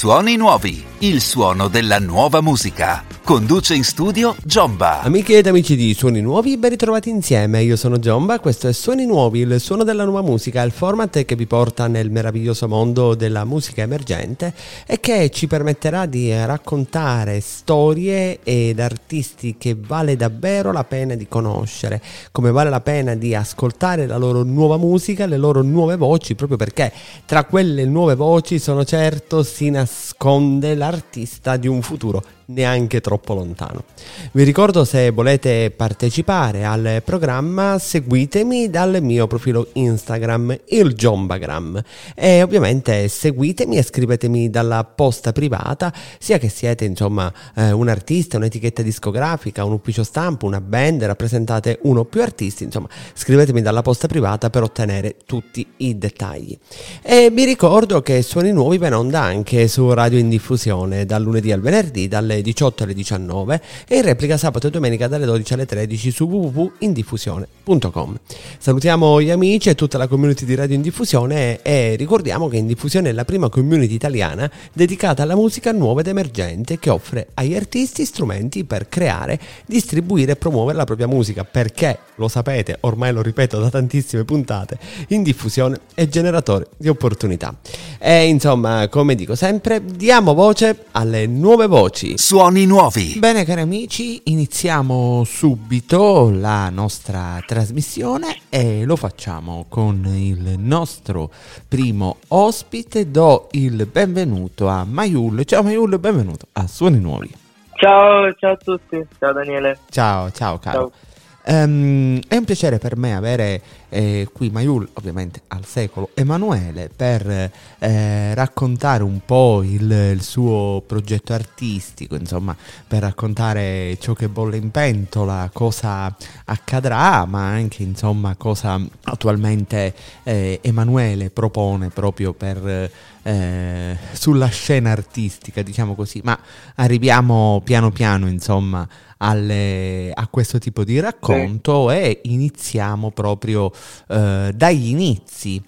Suoni nuovi, il suono della nuova musica. Conduce in studio Giomba. Amiche ed amici di Suoni Nuovi, ben ritrovati insieme. Io sono Giomba, questo è Suoni Nuovi, il suono della nuova musica, il format che vi porta nel meraviglioso mondo della musica emergente e che ci permetterà di raccontare storie ed artisti che vale davvero la pena di conoscere, come vale la pena di ascoltare la loro nuova musica, le loro nuove voci, proprio perché tra quelle nuove voci sono certo si nasconde l'artista di un futuro neanche troppo lontano. Vi ricordo se volete partecipare al programma seguitemi dal mio profilo Instagram il Jombagram e ovviamente seguitemi e scrivetemi dalla posta privata sia che siete insomma eh, un artista, un'etichetta discografica, un ufficio stampo, una band, rappresentate uno o più artisti, insomma scrivetemi dalla posta privata per ottenere tutti i dettagli. E vi ricordo che Suoni Nuovi va in onda anche su Radio in diffusione dal lunedì al venerdì dalle 18 alle 19 e in replica sabato e domenica dalle 12 alle 13 su www.indiffusione.com. Salutiamo gli amici e tutta la community di Radio Indiffusione e ricordiamo che Indiffusione è la prima community italiana dedicata alla musica nuova ed emergente che offre agli artisti strumenti per creare, distribuire e promuovere la propria musica perché, lo sapete, ormai lo ripeto da tantissime puntate, Indiffusione è generatore di opportunità. E insomma, come dico sempre, diamo voce alle nuove voci. Suoni nuovi. Bene cari amici, iniziamo subito la nostra trasmissione e lo facciamo con il nostro primo ospite. Do il benvenuto a Mayul. Ciao Mayul, benvenuto a Suoni Nuovi. Ciao, ciao a tutti, ciao Daniele. Ciao, ciao caro. Ciao. Ehm, è un piacere per me avere eh, qui Mayul, ovviamente al secolo, Emanuele, per eh, raccontare un po' il, il suo progetto artistico, insomma, per raccontare ciò che bolle in pentola, cosa accadrà, ma anche insomma cosa attualmente eh, Emanuele propone proprio per eh, sulla scena artistica, diciamo così. Ma arriviamo piano piano, insomma, alle- a questo tipo di racconto e iniziamo proprio eh, dagli inizi.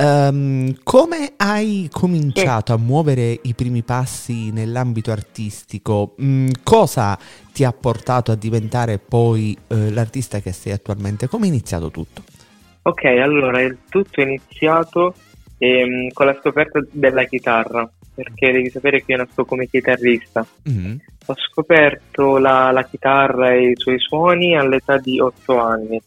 Ehm, come hai cominciato a muovere i primi passi nell'ambito artistico? Mm, cosa ti ha portato a diventare poi eh, l'artista che sei attualmente? Come è iniziato tutto? Ok, allora tutto è iniziato ehm, con la scoperta della chitarra, perché devi sapere che io nasco come chitarrista. Mhm. Ho scoperto la, la chitarra e i suoi suoni all'età di 8 anni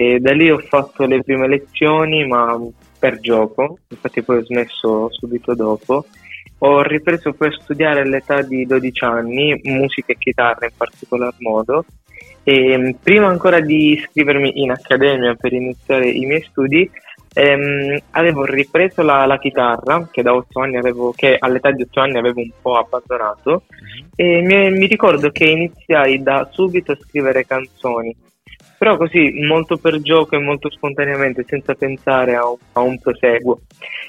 e da lì ho fatto le prime lezioni, ma per gioco, infatti poi ho smesso subito dopo. Ho ripreso poi a studiare all'età di 12 anni, musica e chitarra in particolar modo, e prima ancora di iscrivermi in accademia per iniziare i miei studi, ehm, avevo ripreso la, la chitarra che, da 8 anni avevo, che all'età di 8 anni avevo un po' abbandonato e mi, mi ricordo che iniziai da subito a scrivere canzoni, però così molto per gioco e molto spontaneamente, senza pensare a un, a un proseguo.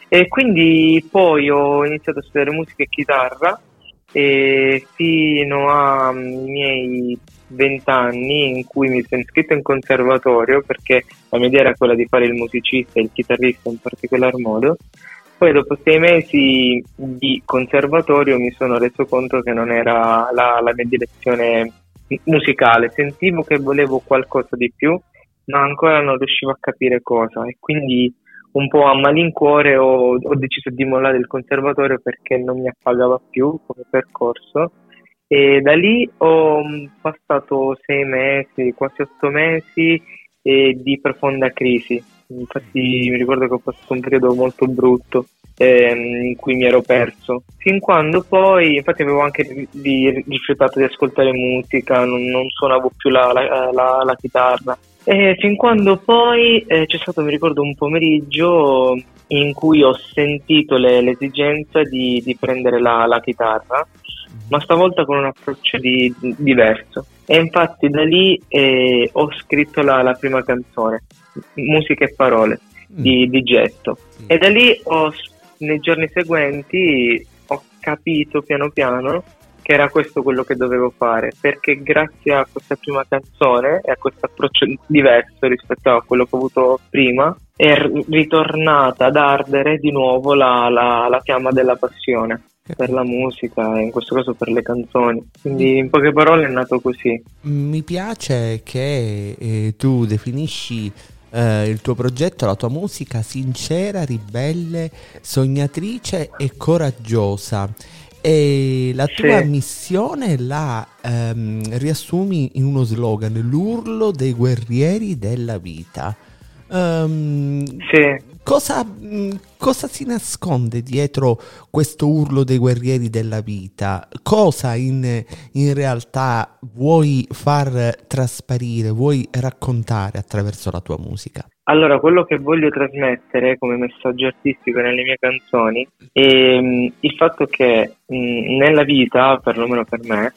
E quindi poi ho iniziato a studiare musica e chitarra e fino ai miei vent'anni in cui mi sono iscritto in conservatorio perché la mia idea era quella di fare il musicista e il chitarrista in particolar modo. Poi dopo sei mesi di conservatorio mi sono reso conto che non era la, la mia direzione musicale, sentivo che volevo qualcosa di più, ma ancora non riuscivo a capire cosa e quindi un po' a malincuore ho, ho deciso di mollare il conservatorio perché non mi appagava più come percorso e da lì ho mh, passato sei mesi, quasi otto mesi eh, di profonda crisi. Infatti mi ricordo che ho passato un periodo molto brutto ehm, in cui mi ero perso. Fin quando poi, infatti avevo anche rifiutato di ascoltare musica, non, non suonavo più la, la- la- la chitarra. E fin quando poi eh, c'è stato, mi ricordo, un pomeriggio in cui ho sentito le- l'esigenza di, di prendere la, la chitarra, ma stavolta con un approccio di- diverso. E infatti da lì eh, ho scritto la, la prima canzone, Musica e parole, di, di Getto. Sì. E da lì ho, nei giorni seguenti ho capito piano piano che era questo quello che dovevo fare, perché grazie a questa prima canzone e a questo approccio diverso rispetto a quello che ho avuto prima, è ritornata ad ardere di nuovo la, la- la fiamma della passione. per la musica e in questo caso per le canzoni. Quindi in poche parole è nato così. Mi piace che eh, tu definisci eh, il tuo progetto, la tua musica sincera, ribelle, sognatrice e coraggiosa. E la tua sì. missione la ehm, riassumi in uno slogan, l'urlo dei guerrieri della vita. Um, sì. Cosa, mm, cosa, si nasconde dietro questo urlo dei guerrieri della vita? Cosa in, in, realtà vuoi far trasparire, vuoi raccontare attraverso la tua musica? Allora, quello che voglio trasmettere come messaggio artistico nelle mie canzoni è mm, il fatto che mh, nella vita, perlomeno per me,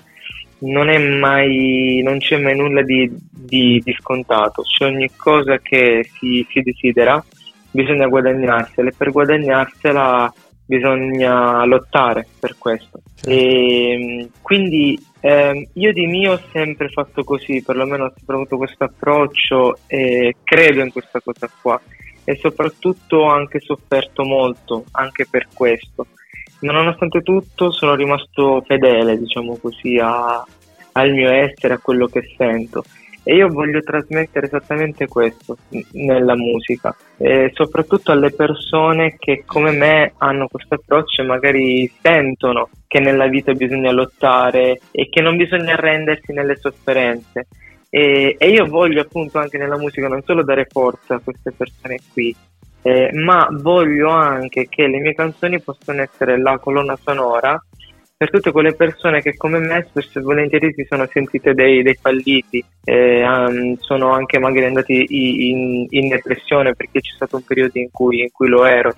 non, mai, non c'è mai nulla di, di, di, scontato, c'è ogni cosa che si, si desidera bisogna guadagnarsela e per guadagnarsela bisogna lottare per questo. Certo. E, quindi eh, io di mio ho sempre fatto così, perlomeno ho sempre avuto questo approccio e credo in questa cosa qua e soprattutto ho anche sofferto molto anche per questo. Ma nonostante tutto sono rimasto fedele, diciamo così, a, al mio essere, a quello che sento e io voglio trasmettere esattamente questo nella musica, e soprattutto alle persone che come me hanno questo approccio e magari sentono che nella vita bisogna lottare e che non bisogna arrendersi nelle sofferenze. E, e io voglio appunto anche nella musica non solo dare forza a queste persone qui, eh, ma voglio anche che le mie canzoni possano essere la colonna sonora per tutte quelle persone che come me spesso e volentieri si sono sentite dei, dei falliti, eh, um, sono anche magari andati in, in, depressione perché c'è stato un periodo in cui, in cui lo ero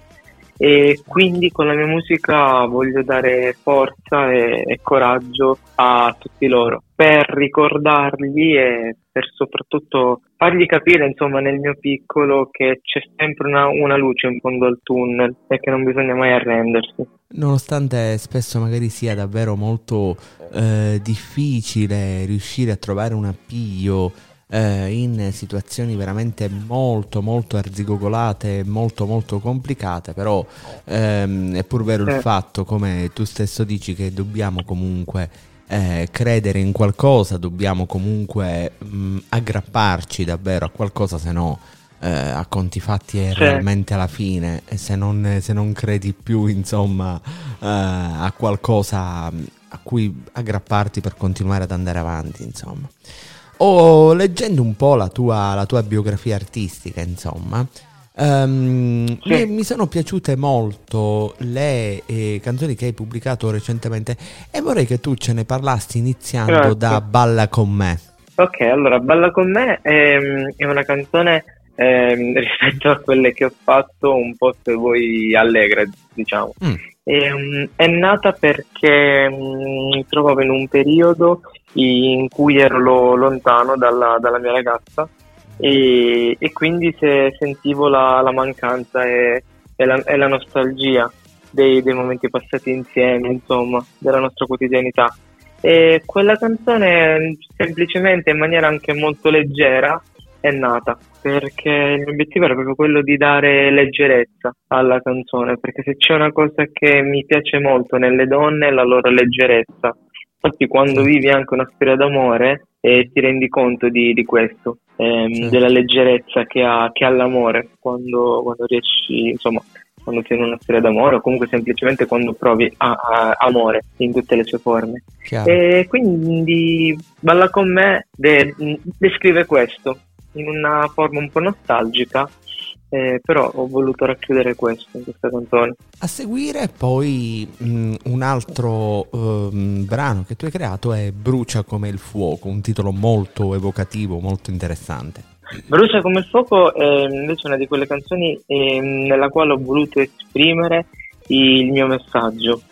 e quindi con la mia musica voglio dare forza e, e, coraggio a tutti loro per ricordargli e per soprattutto fargli capire insomma nel mio piccolo che c'è sempre una, una luce in fondo al tunnel e che non bisogna mai arrendersi. Nonostante spesso magari sia davvero molto eh, difficile riuscire a trovare un appiglio eh, in situazioni veramente molto molto arzigogolate, molto molto complicate, però ehm, è pur vero il eh. fatto, come tu stesso dici, che dobbiamo comunque eh, credere in qualcosa, dobbiamo comunque mh, aggrapparci davvero a qualcosa, se no... Eh, a conti fatti è sì. realmente alla fine e se non, se non credi più insomma eh, a qualcosa a cui aggrapparti per continuare ad andare avanti insomma o leggendo un po' la tua, la tua biografia artistica, insomma, um, sì. mi, mi, sono piaciute molto le eh, canzoni che hai pubblicato recentemente e vorrei che tu ce ne parlassi iniziando Grazie. da Balla con me. Ok, allora Balla con me è, è una canzone eh, rispetto a quelle che ho fatto un po' se vuoi allegra, diciamo. Mm. E, um, è nata perché um, mi trovavo in un periodo in cui ero lo, lontano dalla, dalla, mia ragazza e, e quindi se sentivo la, la mancanza e, e, la, e, la, nostalgia dei, dei, momenti passati insieme, insomma, della nostra quotidianità. E quella canzone semplicemente in maniera anche molto leggera è nata perché il mio obiettivo era proprio quello di dare leggerezza alla canzone perché se c'è una cosa che mi piace molto nelle donne è la loro leggerezza infatti quando vivi anche una storia d'amore eh, ti rendi conto di, di questo ehm, sì. della leggerezza che ha, che ha l'amore quando, quando, riesci insomma quando sei in una storia d'amore o comunque semplicemente quando provi a, a, amore in tutte le sue forme Chiaro. e quindi Balla con me de- descrive questo in una forma un po' nostalgica, eh, però ho voluto racchiudere questo in questa canzone. A seguire poi mh, un altro um, brano che tu hai creato è Brucia come il fuoco, un titolo molto evocativo, molto interessante. Brucia come il fuoco è invece una di quelle canzoni eh, nella quale ho voluto esprimere il mio messaggio.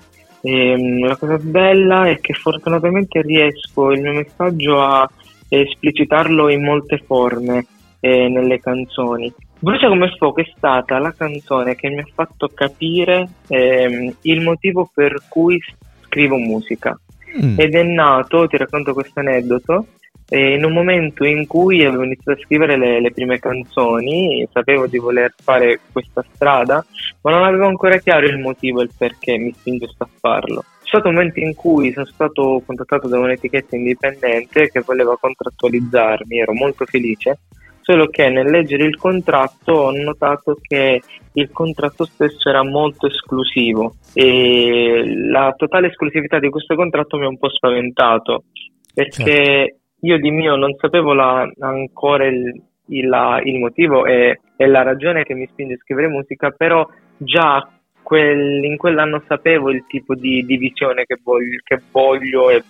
E, ehm, la cosa bella è che fortunatamente riesco il mio messaggio a esplicitarlo in molte forme eh, nelle canzoni. Brucia come fuoco è stata la canzone che mi ha fatto capire eh, il motivo per cui scrivo musica. Mm. Ed è nato, ti racconto questo aneddoto, E in un momento in cui avevo iniziato a scrivere le, le, prime canzoni, sapevo di voler fare questa strada, ma non avevo ancora chiaro il motivo e il perché mi spingesse a farlo. Stato un momento in cui sono stato contattato da un'etichetta indipendente che voleva contrattualizzarmi, ero molto felice, solo che nel leggere il contratto ho notato che il contratto stesso era molto esclusivo e la totale esclusività di questo contratto mi ha un po' spaventato perché certo. io di mio non sapevo la, ancora il, il, la, il motivo e, e, la ragione che mi spinge a scrivere musica, però già quel, in quell'anno sapevo il tipo di, di visione che voglio, che voglio e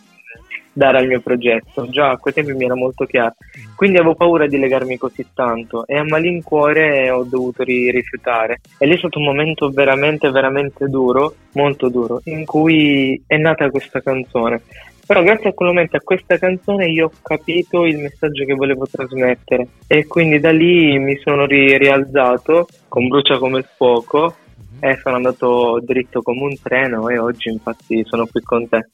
dare al mio progetto. Già a quei tempi mi era molto chiaro. Quindi avevo paura di legarmi così tanto e a malincuore ho dovuto ri- rifiutare. E lì è stato un momento veramente, veramente duro, molto duro, in cui è nata questa canzone. Però grazie a quel momento, a questa canzone, io ho capito il messaggio che volevo trasmettere e quindi da lì mi sono ri- rialzato con Brucia come il fuoco e sono andato dritto come un treno e oggi infatti sono qui con te.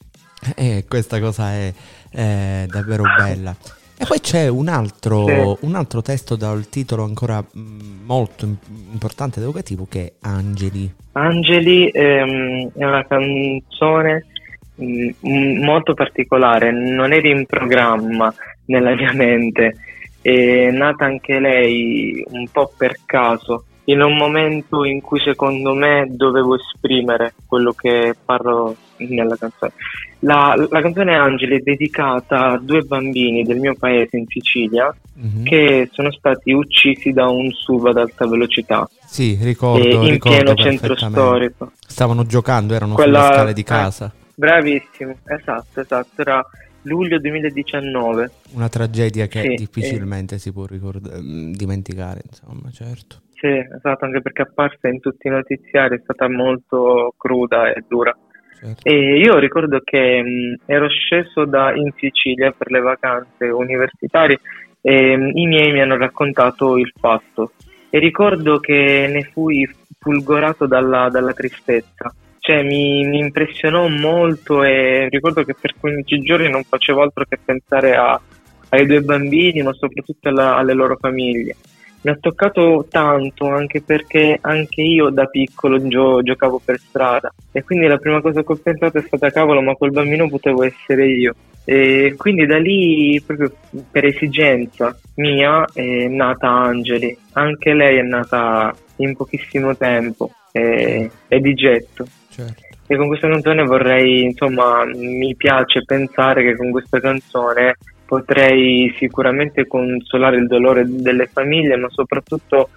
E questa cosa è, è davvero bella. E poi c'è un altro, sì. un altro testo dal titolo ancora mm, molto importante ed educativo che è Angeli. Angeli ehm, è una canzone mh, mm, molto particolare, non era in programma nella mia mente, è nata anche lei un po' per caso in un momento in cui secondo me dovevo esprimere quello che parlo nella canzone. La, la canzone Angeli è dedicata a due bambini del mio paese in Sicilia mm-hmm. che sono stati uccisi da un SUV ad alta velocità. Sì, ricordo. in ricordo pieno centro storico. Stavano giocando, erano Quella, sulle scale di casa. Eh, bravissimo, esatto, esatto. Era luglio 2019. Una tragedia che sì, difficilmente eh. si può ricord- mm, dimenticare, insomma, certo. Sì, esatto, anche perché apparsa in tutti i notiziari, è stata molto cruda e dura. Certo. E io ricordo che mh, ero sceso da, in Sicilia per le vacanze universitarie e mh, i miei mi hanno raccontato il fatto e ricordo che ne fui fulgorato dalla, dalla tristezza. Cioè mi, mi, impressionò molto e ricordo che per 15 giorni non facevo altro che pensare a, ai due bambini, ma soprattutto alla, alle loro famiglie mi ha toccato tanto anche perché anche io da piccolo gio- giocavo per strada. E quindi la prima cosa che ho pensato è stata cavolo ma quel bambino potevo essere io. E quindi da lì proprio per esigenza mia è nata Angeli. Anche lei è nata in pochissimo tempo e, e di getto. Certo. e con questa canzone vorrei insomma mi piace pensare che con questa canzone potrei sicuramente consolare il dolore delle famiglie, ma soprattutto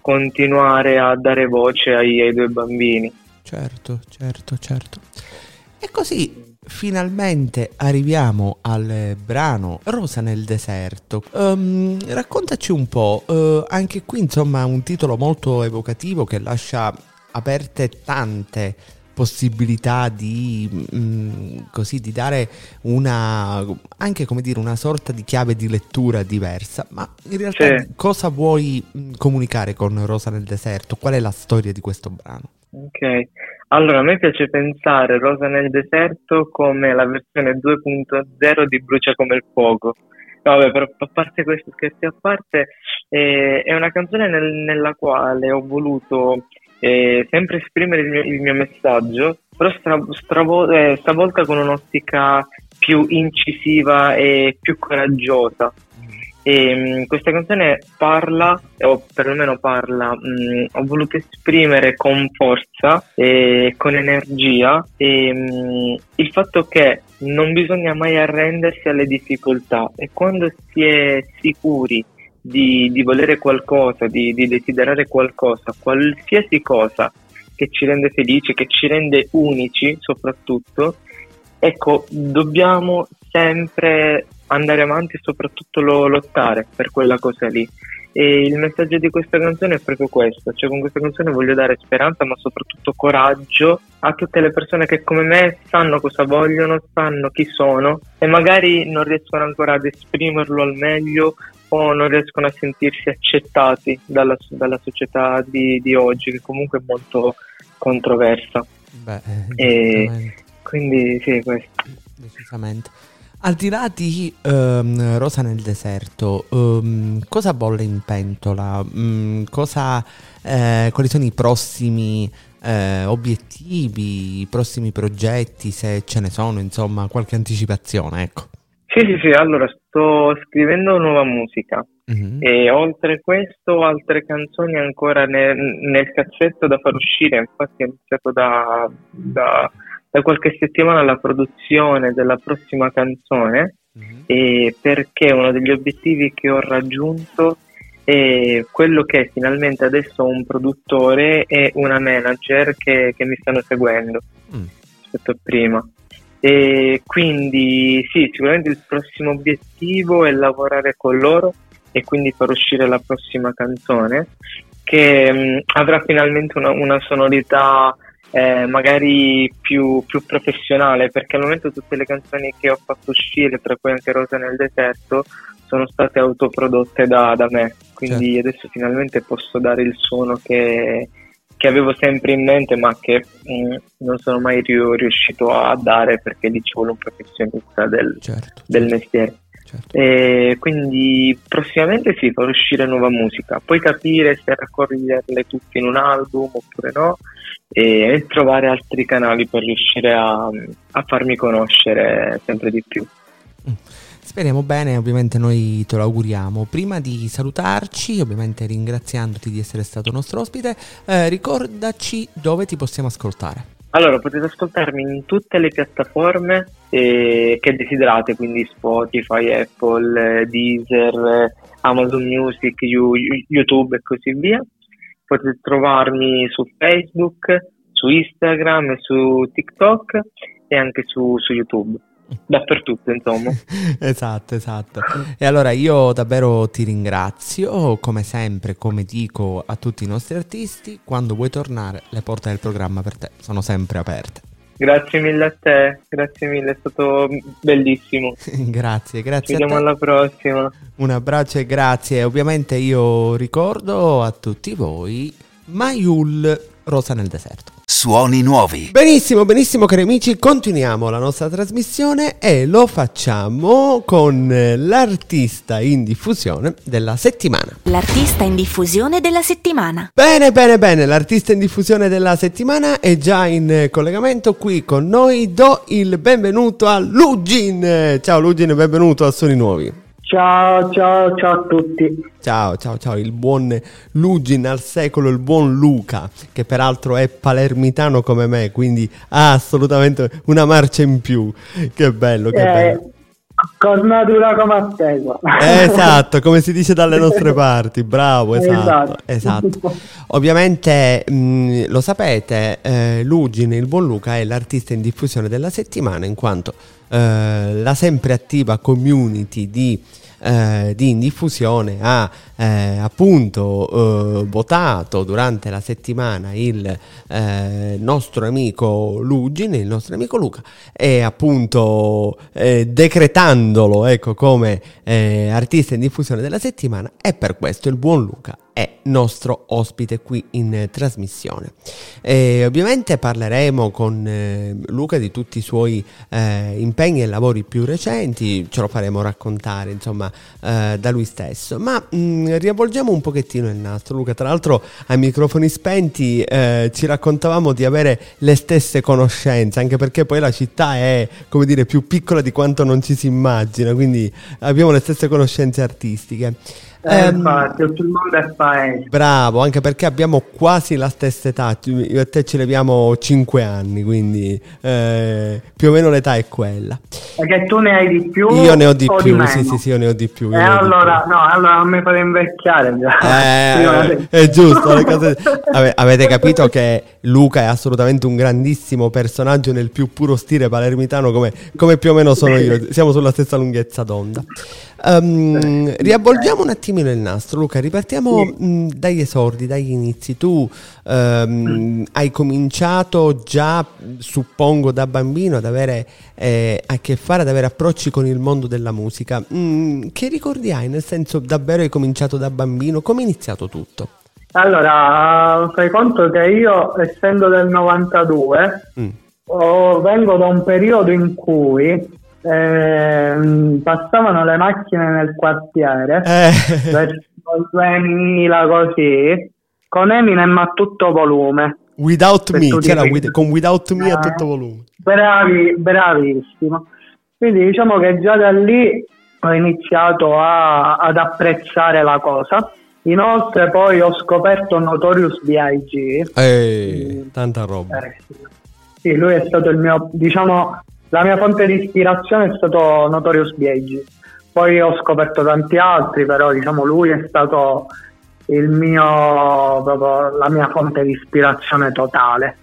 continuare a dare voce ai, ai due bambini. Certo, certo, certo. E così finalmente arriviamo al brano Rosa nel deserto. Um, raccontaci un po', uh, anche qui insomma un titolo molto evocativo che lascia aperte tante possibilità di, mh, mm, così, di dare una, anche come dire, una sorta di chiave di lettura diversa, ma in realtà sì. cosa vuoi mm, comunicare con Rosa nel deserto? Qual è la storia di questo brano? Ok, allora a me piace pensare Rosa nel deserto come la versione 2.0 di Brucia come il fuoco. vabbè, però a parte questo, scherzi a parte, eh, è una canzone nel, nella quale ho voluto e sempre esprimere il mio, il mio messaggio, però stra, stravo, eh, stavolta con un'ottica più incisiva e più coraggiosa. E, mh, mm, questa canzone parla, o perlomeno parla, mh, mm, ho voluto esprimere con forza e con energia e, mh, mm, il fatto che non bisogna mai arrendersi alle difficoltà e quando si è sicuri di, di volere qualcosa, di, di desiderare qualcosa, qualsiasi cosa che ci rende felici, che ci rende unici soprattutto, ecco, dobbiamo sempre andare avanti e soprattutto lo, lottare per quella cosa lì. E il messaggio di questa canzone è proprio questo, cioè con questa canzone voglio dare speranza ma soprattutto coraggio a tutte le persone che come me sanno cosa vogliono, sanno chi sono e magari non riescono ancora ad esprimerlo al meglio o non riescono a sentirsi accettati dalla, dalla società di, di, oggi, che comunque è molto controversa. Beh, e quindi sì, questo. Decisamente. Al di là di um, Rosa nel deserto, um, cosa bolle in pentola? Um, cosa, eh, quali sono i prossimi eh, obiettivi, i prossimi progetti, se ce ne sono, insomma, qualche anticipazione, ecco. Sì, sì, sì, allora sto scrivendo nuova musica mm-hmm. e oltre questo altre canzoni ancora nel, nel cassetto da far uscire, infatti ho iniziato da, da da qualche settimana la produzione della prossima canzone mm-hmm. perché uno degli obiettivi che ho raggiunto è quello che finalmente adesso ho un produttore e una manager che, che mi stanno seguendo mm. rispetto a prima. E quindi sì, sicuramente il prossimo obiettivo è lavorare con loro e quindi far uscire la prossima canzone che mh, avrà finalmente una, una sonorità eh, magari più, più, professionale, perché al momento tutte le canzoni che ho fatto uscire, tra cui anche Rosa nel deserto, sono state autoprodotte da, da me, quindi certo. adesso finalmente posso dare il suono che, che avevo sempre in mente, ma che mh, mm, non sono mai riuscito a dare perché lì ci vuole un professionista del, certo, del certo. mestiere. Certo. E quindi prossimamente sì, farò uscire nuova musica, poi capire se raccoglierle tutte in un album oppure no e trovare altri canali per riuscire a, a farmi conoscere sempre di più. Mm. Speriamo bene, ovviamente noi te lo auguriamo. Prima di salutarci, ovviamente ringraziandoti di essere stato nostro ospite, eh, ricordaci dove ti possiamo ascoltare. Allora, potete ascoltarmi in tutte le piattaforme eh, che desiderate, quindi Spotify, Apple, eh, Deezer, Amazon Music, YouTube e così via. Potete trovarmi su Facebook, su Instagram, su TikTok e anche su, su YouTube dappertutto, insomma. esatto, esatto. E allora io davvero ti ringrazio, come sempre, come dico a tutti i nostri artisti, quando vuoi tornare le porte del programma per te sono sempre aperte. Grazie mille a te, grazie mille, è stato bellissimo. grazie, grazie. Ci vediamo alla prossima. Un abbraccio e grazie. Ovviamente io ricordo a tutti voi Mayul Rosa nel deserto suoni nuovi. Benissimo, benissimo cari amici, continuiamo la nostra trasmissione e lo facciamo con l'artista in diffusione della settimana. L'artista in diffusione della settimana. Bene, bene, bene, l'artista in diffusione della settimana è già in collegamento qui con noi. Do il benvenuto a Lugin. Ciao Lugin, benvenuto a Suoni Nuovi. Ciao, ciao, ciao a tutti. Ciao, ciao, ciao, il buon Lugin al secolo, il buon Luca, che peraltro è palermitano come me, quindi ha assolutamente una marcia in più. Che bello, che eh, bello. Cornatura come a te. Esatto, come si dice dalle nostre parti, bravo, esatto. esatto. esatto. Ovviamente mh, lo sapete, eh, Lugin, il buon Luca, è l'artista in diffusione della settimana in quanto eh, la sempre attiva community di eh, di diffusione ha eh, appunto eh, votato durante la settimana il eh, nostro amico Lugin, il nostro amico Luca, e appunto eh, decretandolo ecco, come eh, artista in diffusione della settimana e per questo il buon Luca è nostro ospite qui in trasmissione. E ovviamente parleremo con eh, Luca di tutti i suoi eh, impegni e lavori più recenti, ce lo faremo raccontare insomma eh, da lui stesso, ma mh, mm, riavvolgiamo un pochettino il nastro. Luca, tra l'altro ai microfoni spenti eh, ci raccontavamo di avere le stesse conoscenze, anche perché poi la città è come dire più piccola di quanto non ci si immagina, quindi abbiamo le stesse conoscenze artistiche. Eh, um, infatti, tutto il mondo è paese. Bravo, anche perché abbiamo quasi la stessa età. Io e te ci leviamo 5 anni, quindi eh, più o meno l'età è quella. Perché tu ne hai di più? Io ne ho di più, di sì, sì, sì, io ne ho di più. E eh, allora, più. no, allora non mi fate invecchiare. Eh, è giusto. Cose... avete capito che Luca è assolutamente un grandissimo personaggio nel più puro stile palermitano, come, come più o meno sono io. Siamo sulla stessa lunghezza d'onda. Um, riavvolgiamo un attimino il nastro, Luca. Ripartiamo mh, mm, dagli esordi, dagli inizi. Tu um, hai cominciato già, suppongo, da bambino ad avere eh, a che fare, ad avere approcci con il mondo della musica. Mm, che ricordi hai? Nel senso, davvero hai cominciato da bambino? Come è iniziato tutto? Allora, fai conto che io, essendo del 92, mm. oh, vengo da un periodo in cui ehm, passavano le macchine nel quartiere Eh, verso il 2000 così con Eminem a tutto volume without me, che era with- con Without Me a Eh. tutto volume. bravi, bravissimo quindi diciamo che già da lì ho iniziato a- ad apprezzare la cosa inoltre poi ho scoperto Notorious B.I.G Eh, tanta roba. Eh, sì. Lui è stato il mio, diciamo, la mia fonte di ispirazione è stato Notorious B.I.G. Poi ho scoperto tanti altri, però diciamo lui è stato il mio, proprio la mia fonte di ispirazione totale.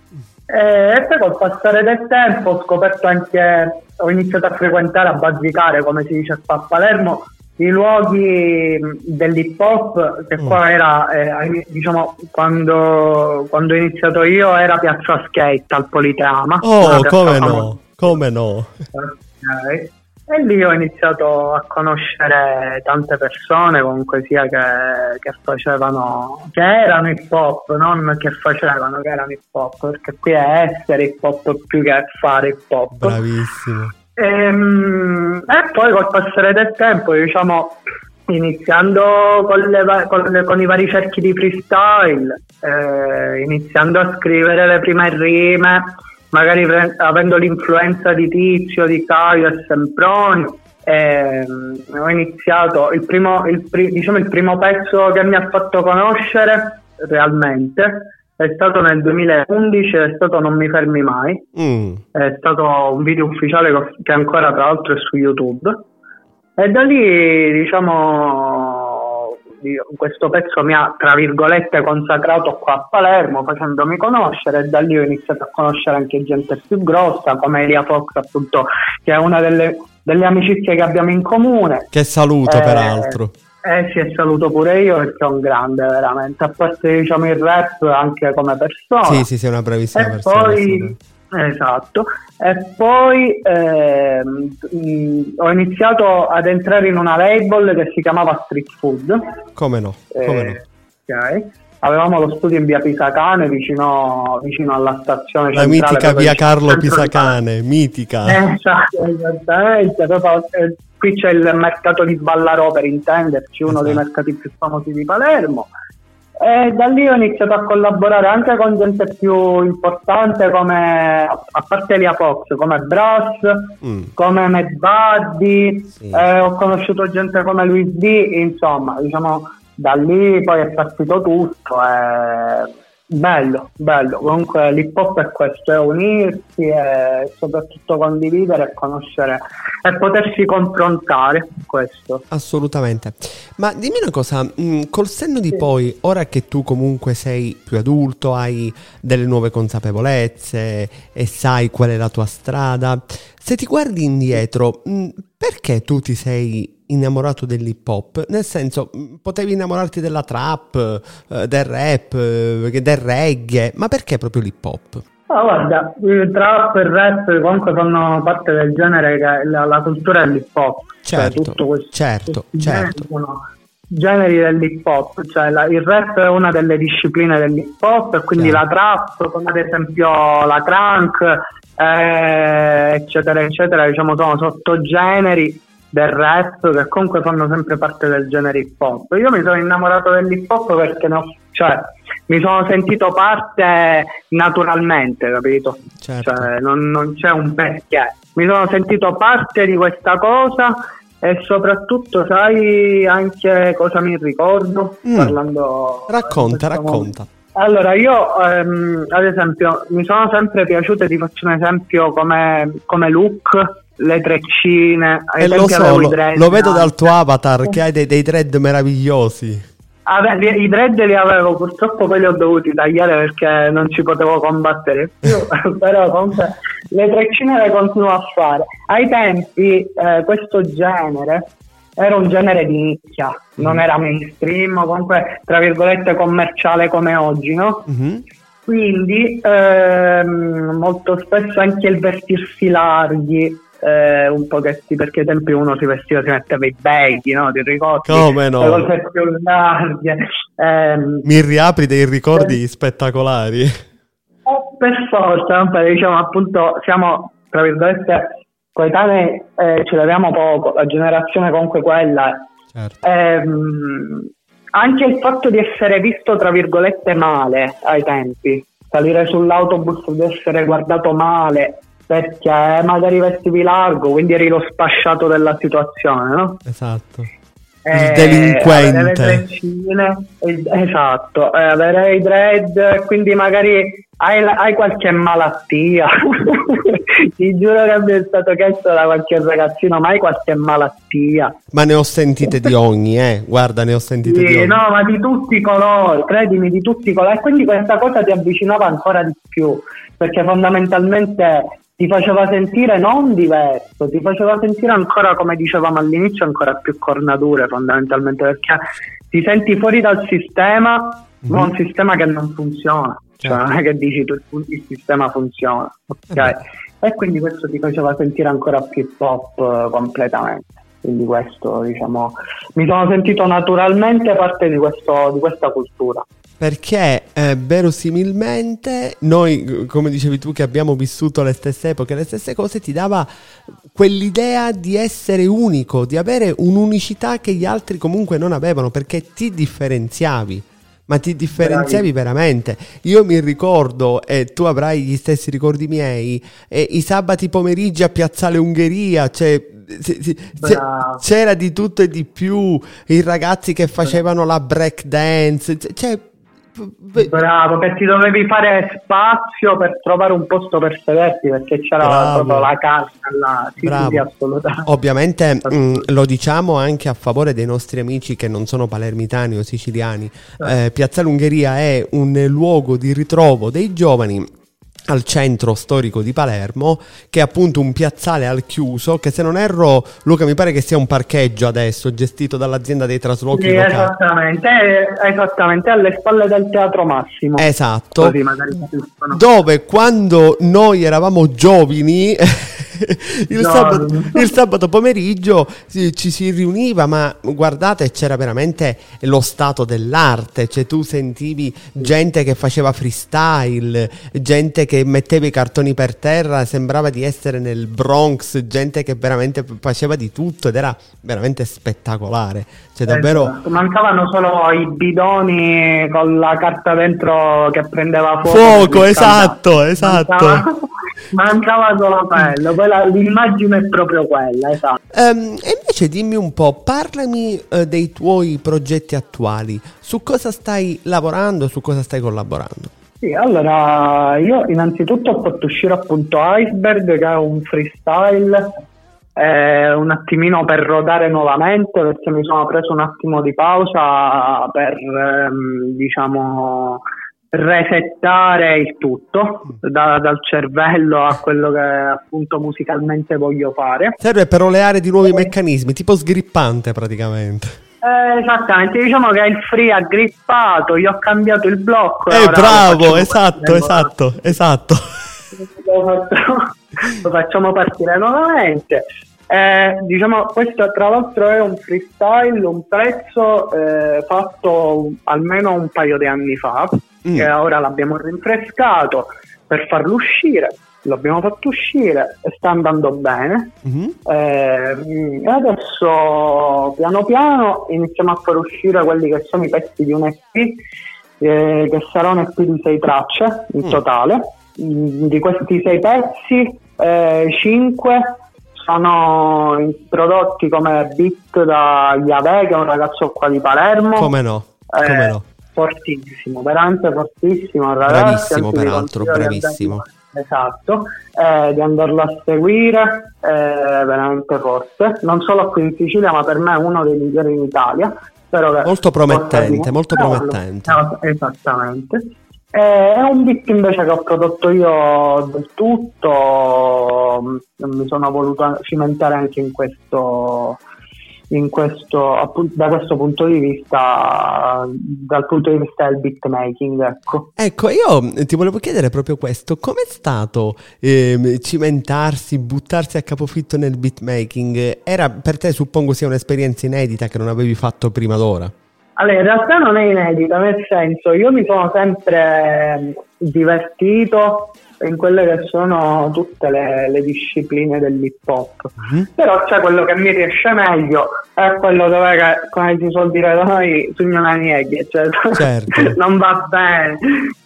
E, e poi col passare del tempo ho scoperto anche, ho iniziato a frequentare, a bazzicare, come si dice qua a Palermo, i luoghi mh, dell'hip hop, che qua era, eh, diciamo, quando, quando ho iniziato io era Piazza Skate al Politeama. Oh, come famosa. no, come no. Ok. E lì ho iniziato a conoscere tante persone comunque sia che, che facevano, che erano hip hop, non che facevano, che erano hip hop, perché qui è essere hip hop più che fare hip hop. Bravissimo. Ehm, E, poi col passare del tempo, diciamo, iniziando con, le con le- con i vari cerchi di freestyle, eh, iniziando a scrivere le prime rime, magari pre- avendo l'influenza di Tizio, di Caio e Semproni. ehm, ho iniziato il primo, il, pri- diciamo il primo pezzo che mi ha fatto conoscere realmente è stato nel 2011 è stato Non mi fermi mai Mm. è stato un video ufficiale che ancora tra l'altro è su YouTube e da lì diciamo di- questo pezzo mi ha tra virgolette consacrato qua a Palermo facendomi conoscere e da lì ho iniziato a conoscere anche gente più grossa come Elia Fox appunto che è una delle, delle amicizie che abbiamo in comune Che saluto, Eh, peraltro. Eh sì, saluto pure io perché è un grande veramente, a parte diciamo il rap anche come persona. Sì, sì, sei una bravissima E persona. poi, esatto, e poi ehm, mh, ho iniziato ad entrare in una label che si chiamava Street Food. Come no, come no. Eh, ok. Avevamo lo studio in via Pisacane vicino, vicino alla stazione La mitica via Carlo Pisacane, mitica. eh, esatto, esattamente. Proprio, eh, qui c'è il mercato di Ballarò per intenderci, uno dei Esatto. mercati più famosi di Palermo. E da lì ho iniziato a collaborare anche con gente più importante come, a parte Elia Fox, come Brass, Mm. come Mad Buddy, Sì. eh, ho conosciuto gente come Luis D, insomma, diciamo, da lì poi è partito tutto. E... Bello, bello. Comunque l'hip hop è questo, è unirsi e soprattutto condividere e conoscere e potersi confrontare. Questo. Assolutamente. Ma dimmi una cosa, mh, col senno di poi, ora che tu comunque sei più adulto, hai delle nuove consapevolezze e sai qual è la tua strada, se ti guardi indietro, mh, perché tu ti sei innamorato dell'hip hop? Nel senso, mh, potevi innamorarti della trap, eh, del rap, eh, del reggae, ma perché proprio l'hip hop? Ah, guarda, il trap e il rap comunque fanno parte del genere che la, la cultura dell'hip hop. Cioè, Certo, tutto questo- certo, certo. sono generi dell'hip hop, cioè la- il rap è una delle discipline dell'hip hop e quindi Chiaro. la trap, come ad esempio la crunk, eh, eccetera, eccetera, diciamo sono sottogeneri del rap che comunque fanno sempre parte del genere hip hop. Io mi sono innamorato dell'hip hop perché ne ho- cioè, mi sono sentito parte naturalmente, capito? Certo. Cioè, non, non c'è un perché. Mi sono sentito parte di questa cosa e soprattutto sai anche cosa mi ricordo Mm. parlando Racconta, racconta. allora, io ehm, ad esempio mi sono sempre piaciute, ti faccio un esempio come, come look, le treccine. E lo so, lo, dread lo vedo dal anche. tuo avatar che hai dei, dei dread meravigliosi. Ave- li- I dread li avevo, purtroppo poi li ho dovuti tagliare perché non ci potevo combattere più, però comunque le treccine le continuo a fare. Ai tempi eh, questo genere era un genere di nicchia, non era mainstream, comunque tra virgolette commerciale come oggi, no? Mhm. Quindi ehm, molto spesso anche il vestirsi larghi, eh, un pochettino perché ai tempi uno si vestiva, si metteva i baggy, no? Ti ricordi? Come no? Le cose più larghe. Ehm, Mi riapri dei ricordi spettacolari. o per forza, diciamo appunto, siamo tra virgolette coetanei eh, ce l'abbiamo poco, la generazione comunque quella. Certo. Ehm, anche il fatto di essere visto tra virgolette male ai tempi, salire sull'autobus ed essere guardato male perché magari vestivi largo, quindi eri lo spasciato della situazione, no? Esatto il eh, delinquente. esatto, eh, avere i dread, quindi magari hai, hai qualche malattia. Ti giuro che mi è stato chiesto da qualche ragazzino, ma hai qualche malattia? Ma ne ho sentite di ogni, eh? Guarda, ne ho sentite sì, di ogni. No, ma di tutti i colori, credimi, di tutti i colori. E quindi questa cosa ti avvicinava ancora di più, perché fondamentalmente ti faceva sentire non diverso, ti faceva sentire ancora, come dicevamo all'inizio, ancora più cornature fondamentalmente, perché ti senti fuori dal sistema, mm-hmm. ma un sistema che non funziona. Cioè, certo. non è che dici tu il sistema funziona, ok? Eh e quindi questo ti faceva sentire ancora più pop uh, completamente. Quindi questo, diciamo, mi sono sentito naturalmente parte di, questo, di questa cultura perché eh, verosimilmente noi, come dicevi tu, che abbiamo vissuto le stesse epoche, le stesse cose, ti dava quell'idea di essere unico, di avere un'unicità che gli altri comunque non avevano, perché ti differenziavi. Ma ti differenziavi Bravi. veramente. Io mi ricordo, e tu avrai gli stessi ricordi miei, eh, i sabati pomeriggi a Piazzale Ungheria, cioè c'era di tutto e di più, i ragazzi che facevano la break dance, cioè Bravo, perché ti dovevi fare spazio per trovare un posto per sederti perché c'era Bravo. proprio la casa là. Sì, sì, assolutamente. Ovviamente mh, mm, lo diciamo anche a favore dei nostri amici che non sono palermitani o siciliani. Eh, Piazza Lungheria è un luogo di ritrovo dei giovani al centro storico di Palermo, che è appunto un piazzale al chiuso, che se non erro, Luca, mi pare che sia un parcheggio adesso, gestito dall'azienda dei traslochi sì, Esattamente, esattamente, alle spalle del Teatro Massimo. Esatto, dove quando noi eravamo giovani... il, no, sabato, il, sabato, pomeriggio ci si riuniva, ma guardate, c'era veramente lo stato dell'arte, cioè tu sentivi gente che faceva freestyle, gente che metteva i cartoni per terra, sembrava di essere nel Bronx, gente che veramente faceva di tutto ed era veramente spettacolare. Cioè, davvero... Esatto. Mancavano solo i bidoni con la carta dentro che prendeva fuoco. Fuoco, esatto, esatto. Mancava, mancava solo quello, poi la, l'immagine è proprio quella, esatto. Um, e invece dimmi un po', parlami uh, dei tuoi progetti attuali, su cosa stai lavorando, su cosa stai collaborando? Sì, allora io innanzitutto ho fatto uscire appunto Iceberg che è un freestyle eh, un attimino per rodare nuovamente perché mi sono preso un attimo di pausa per ehm, diciamo resettare il tutto da, dal cervello a quello che appunto musicalmente voglio fare serve per oleare di nuovi meccanismi tipo sgrippante praticamente eh, esattamente, diciamo che il free ha grippato, gli ho cambiato il blocco. Eh, bravo, esatto, esatto, esatto. Lo facciamo, lo facciamo partire nuovamente. Eh, diciamo, questo tra l'altro è un freestyle, un pezzo eh, fatto almeno un paio di anni fa, mm. che ora l'abbiamo rinfrescato per farlo uscire l'abbiamo fatto uscire e sta andando bene mm-hmm. eh, e adesso piano piano iniziamo a far uscire quelli che sono i pezzi di un EP eh, che sarà un EP di sei tracce in mm. totale di questi sei pezzi eh, cinque sono prodotti come beat da Yahweh che è un ragazzo qua di Palermo come no, come no. Fortissimo veramente fortissimo ragazzi, bravissimo peraltro bravissimo Esatto, eh, di andarlo a seguire è veramente forte, non solo qui in Sicilia ma per me è uno dei migliori in Italia. molto promettente, molto promettente. Esattamente. Eh, è un beat invece che ho prodotto io del tutto, mi sono voluto cimentare anche in questo, questo, appunto, da questo punto di vista, dal punto di vista del beatmaking. Ecco. ecco, io ti volevo chiedere proprio questo: com'è stato eh, cimentarsi, buttarsi a capofitto nel beatmaking? Era per te, suppongo, sia un'esperienza inedita che non avevi fatto prima d'ora? Allora, in realtà non è inedita, nel senso, io mi sono sempre ehm, divertito in quelle che sono tutte le, le discipline dell'hip hop. Mm-hmm. Però c'è quello che mi riesce meglio, è quello dove, come si suol dire da noi, sugnano nieghi, cioè, certo. non va bene.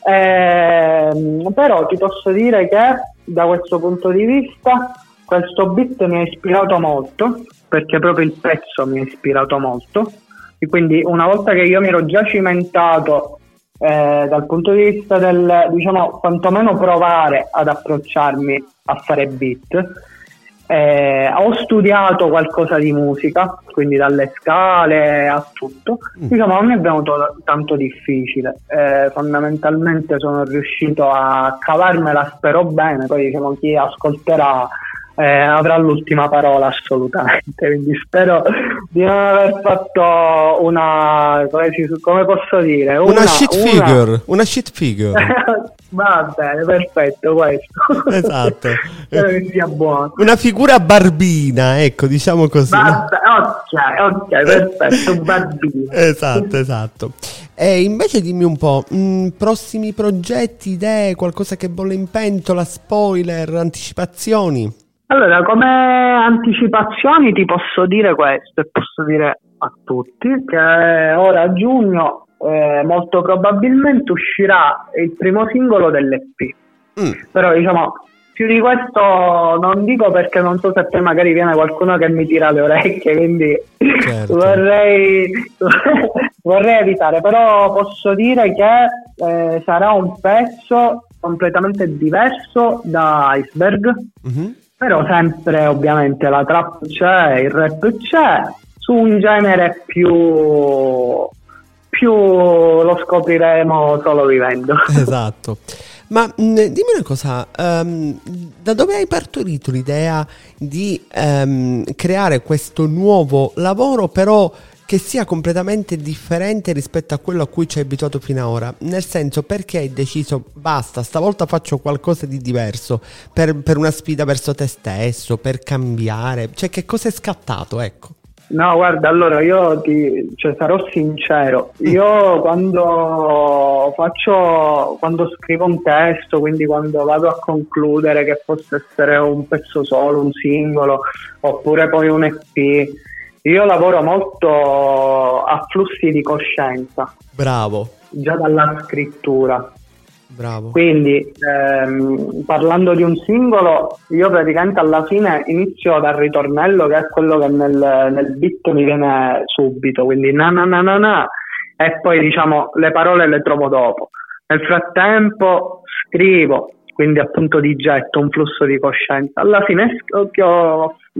Eh, però ti posso dire che da questo punto di vista questo beat mi ha ispirato molto, perché proprio il pezzo mi ha ispirato molto. E quindi una volta che io mi ero già cimentato eh, dal punto di vista del, diciamo, quantomeno provare ad approcciarmi a fare beat. Eh, ho studiato qualcosa di musica, quindi dalle scale a tutto. Mm. Diciamo, non mi è venuto tanto difficile. Eh, fondamentalmente sono riuscito a cavarmela, spero bene. Poi, diciamo, chi ascolterà eh, avrà l'ultima parola assolutamente. Quindi spero di non aver fatto una come, si, come posso dire una, una shit una... figure. Una shit figure. Va bene, perfetto questo. Esatto. spero che sia buono. Una figura barbina, ecco, diciamo così. Vabbè, ok, ok, perfetto, barbina. esatto, esatto. E invece dimmi un po', mh, mm, prossimi progetti, idee, qualcosa che bolle in pentola, spoiler, anticipazioni? Allora, come anticipazioni ti posso dire questo e posso dire a tutti che ora a giugno eh, molto probabilmente uscirà il primo singolo dell'EP. Mm. Però diciamo più di questo non dico perché non so se poi magari viene qualcuno che mi tira le orecchie, quindi certo. vorrei, vorrei evitare, però posso dire che eh, sarà un pezzo completamente diverso da Iceberg. Mm-hmm però sempre ovviamente la trap c'è, il rap c'è, su un genere più, più lo scopriremo solo vivendo. Esatto. Ma mh, mm, dimmi una cosa, um, da dove hai partorito l'idea di um, creare questo nuovo lavoro però che sia completamente differente rispetto a quello a cui ci hai abituato fino ad ora. Nel senso, perché hai deciso basta, stavolta faccio qualcosa di diverso per, per una sfida verso te stesso, per cambiare? Cioè, che cosa è scattato? Ecco. No, guarda, allora io ti, cioè, sarò sincero, mm. io quando faccio, quando scrivo un testo, quindi quando vado a concludere che possa essere un pezzo solo, un singolo, oppure poi un EP, io lavoro molto a flussi di coscienza. Bravo. Già dalla scrittura. Bravo. Quindi ehm, parlando di un singolo, io praticamente alla fine inizio dal ritornello che è quello che nel, nel beat mi viene subito, quindi na na na na na e poi diciamo le parole le trovo dopo. Nel frattempo scrivo, quindi appunto di getto un flusso di coscienza. Alla fine,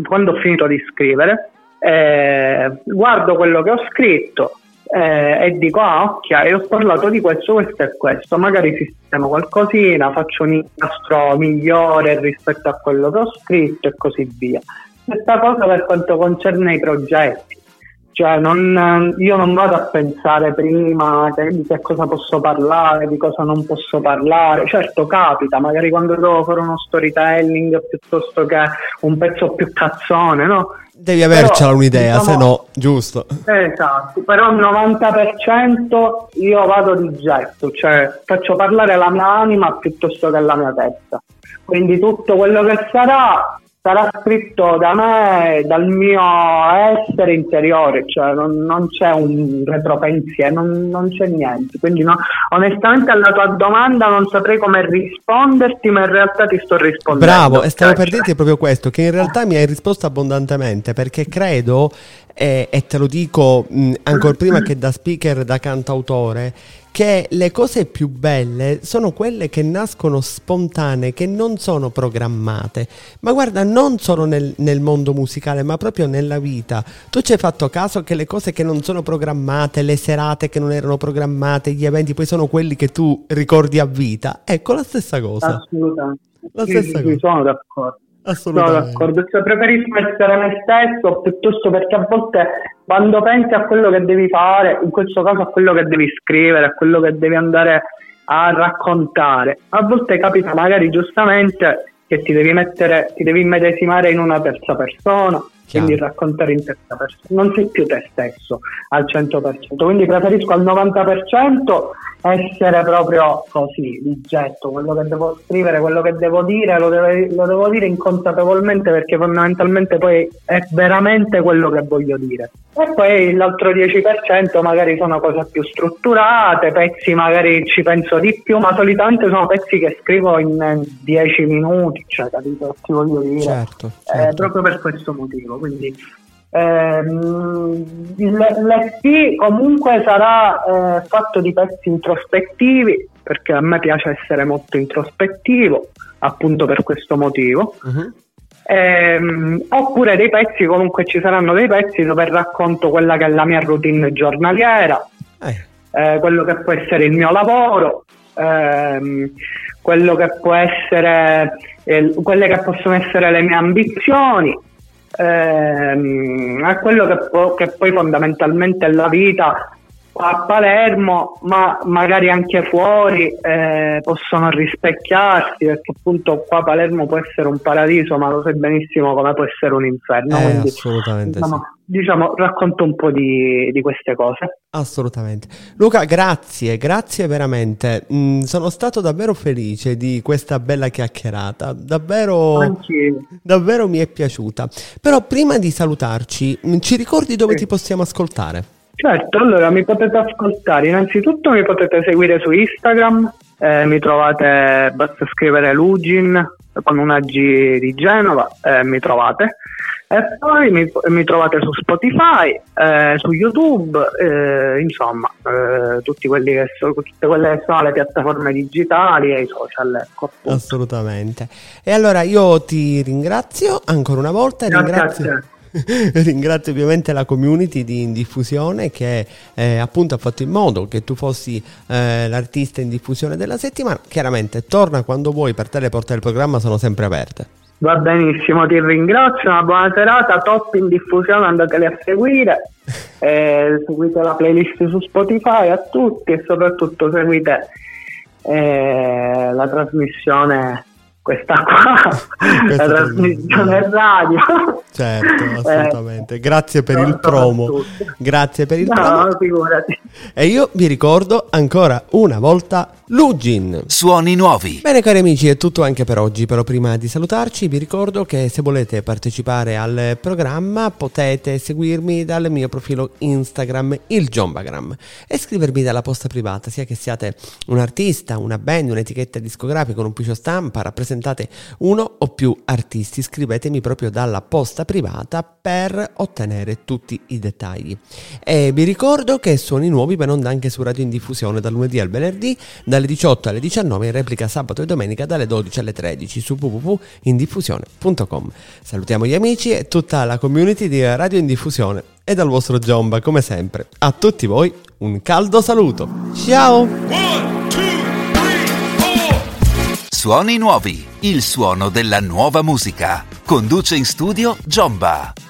quando ho finito di scrivere, eh, guardo quello che ho scritto eh, e dico ah ok ho parlato di questo, questo e questo. Magari sistemo qualcosina faccio un incastro migliore rispetto a quello che ho scritto e così via. Stessa cosa per quanto concerne i progetti cioè non, io non vado a pensare prima di che cosa posso parlare, di cosa non posso parlare. Certo capita, magari quando devo fare uno storytelling piuttosto che un pezzo più cazzone, no? Devi avercela però, un'idea, diciamo, se no, giusto. Esatto, però il 90% io vado di getto, cioè faccio parlare la mia anima piuttosto che la mia testa. Quindi tutto quello che sarà sarà scritto da me, dal mio essere interiore, cioè non, non c'è un retropensiero, non, non c'è niente. Quindi no, onestamente alla tua domanda non saprei come risponderti, ma in realtà ti sto rispondendo. Bravo, e stavo per dirti proprio questo, che in realtà mi hai risposto abbondantemente, perché credo, eh, e te lo dico mh, ancora prima che da speaker, da cantautore, che le cose più belle sono quelle che nascono spontanee, che non sono programmate. Ma guarda, non solo nel, nel, mondo musicale, ma proprio nella vita. Tu ci hai fatto caso che le cose che non sono programmate, le serate che non erano programmate, gli eventi poi sono quelli che tu ricordi a vita. Ecco la stessa cosa. Assolutamente. La stessa sì, cosa. sono d'accordo. Assolutamente. Sono d'accordo, cioè, preferisco essere me stesso piuttosto perché a volte quando pensi a quello che devi fare, in questo caso a quello che devi scrivere, a quello che devi andare a raccontare, a volte capita magari giustamente che ti devi mettere, ti devi immedesimare in una terza persona, quindi raccontare in terza persona, non sei più te stesso al 100%, quindi preferisco al 90% essere proprio così, di getto, quello che devo scrivere, quello che devo dire, lo, deve, lo devo dire inconsapevolmente perché fondamentalmente poi è veramente quello che voglio dire. E poi l'altro 10% magari sono cose più strutturate, pezzi magari ci penso di più, ma solitamente sono pezzi che scrivo in 10 minuti, cioè capito? Ti voglio dire. Certo, certo. certo. proprio per questo motivo. Quindi ehm, l'EP comunque sarà eh, fatto di pezzi introspettivi, perché a me piace essere molto introspettivo, appunto per questo motivo. Uh-huh. Ehm, oppure dei pezzi, comunque ci saranno dei pezzi dove racconto quella che è la mia routine giornaliera, eh. Eh, quello che può essere il mio lavoro, ehm, quello che può essere, eh, quelle che possono essere le mie ambizioni, ehm, a quello che, po- che poi fondamentalmente è la vita a Palermo, ma magari anche fuori eh, possono rispecchiarsi perché appunto qua Palermo può essere un paradiso, ma lo sai benissimo come può essere un inferno. Eh, Quindi, assolutamente diciamo, sì. diciamo, racconto un po' di, di, queste cose. Assolutamente. Luca, grazie, grazie veramente. Mm, sono stato davvero felice di questa bella chiacchierata. Davvero, davvero mi è piaciuta. Però prima di salutarci, mm, ci ricordi dove sì. ti possiamo ascoltare? Certo, allora mi potete ascoltare, innanzitutto mi potete seguire su Instagram, eh, mi trovate, basta scrivere Lugin con una G di Genova, eh, mi trovate. E poi mi, mi trovate su Spotify, eh, su YouTube, eh, insomma, eh, tutti quelli che so, tutte quelle che sono le piattaforme digitali e i social. Ecco, Assolutamente. E allora io ti ringrazio ancora una volta. Grazie ringrazio... Ringrazio ovviamente la community di In Diffusione che eh, appunto ha fatto in modo che tu fossi eh, l'artista in diffusione della settimana. Chiaramente torna quando vuoi, per te le porte del programma sono sempre aperte. Va benissimo, ti ringrazio, una buona serata, top in diffusione, andateli a seguire, eh, seguite la playlist su Spotify a tutti e soprattutto seguite eh, la trasmissione questa qua, questa la trasmissione radio. Certo, assolutamente. Grazie per il promo. Grazie per il no, promo. figurati. E io vi ricordo ancora una volta Lugin. Suoni nuovi. Bene cari amici, è tutto anche per oggi, però prima di salutarci vi ricordo che se volete partecipare al programma potete seguirmi dal mio profilo Instagram, il Jombagram, e scrivermi dalla posta privata, sia che siate un artista, una band, un'etichetta discografica, un ufficio stampa, rappresentate uno o più artisti, scrivetemi proprio dalla posta privata per ottenere tutti i dettagli. E vi ricordo che Suoni Nuovi per onda anche su Radio in diffusione dal lunedì al venerdì, dalle 18 alle 19 in replica sabato e domenica dalle 12 alle 13 su www.indiffusione.com. Salutiamo gli amici e tutta la community di Radio in diffusione e dal vostro Giomba come sempre. A tutti voi un caldo saluto. Ciao! One, Suoni nuovi, il suono della nuova musica. Conduce in studio Giomba.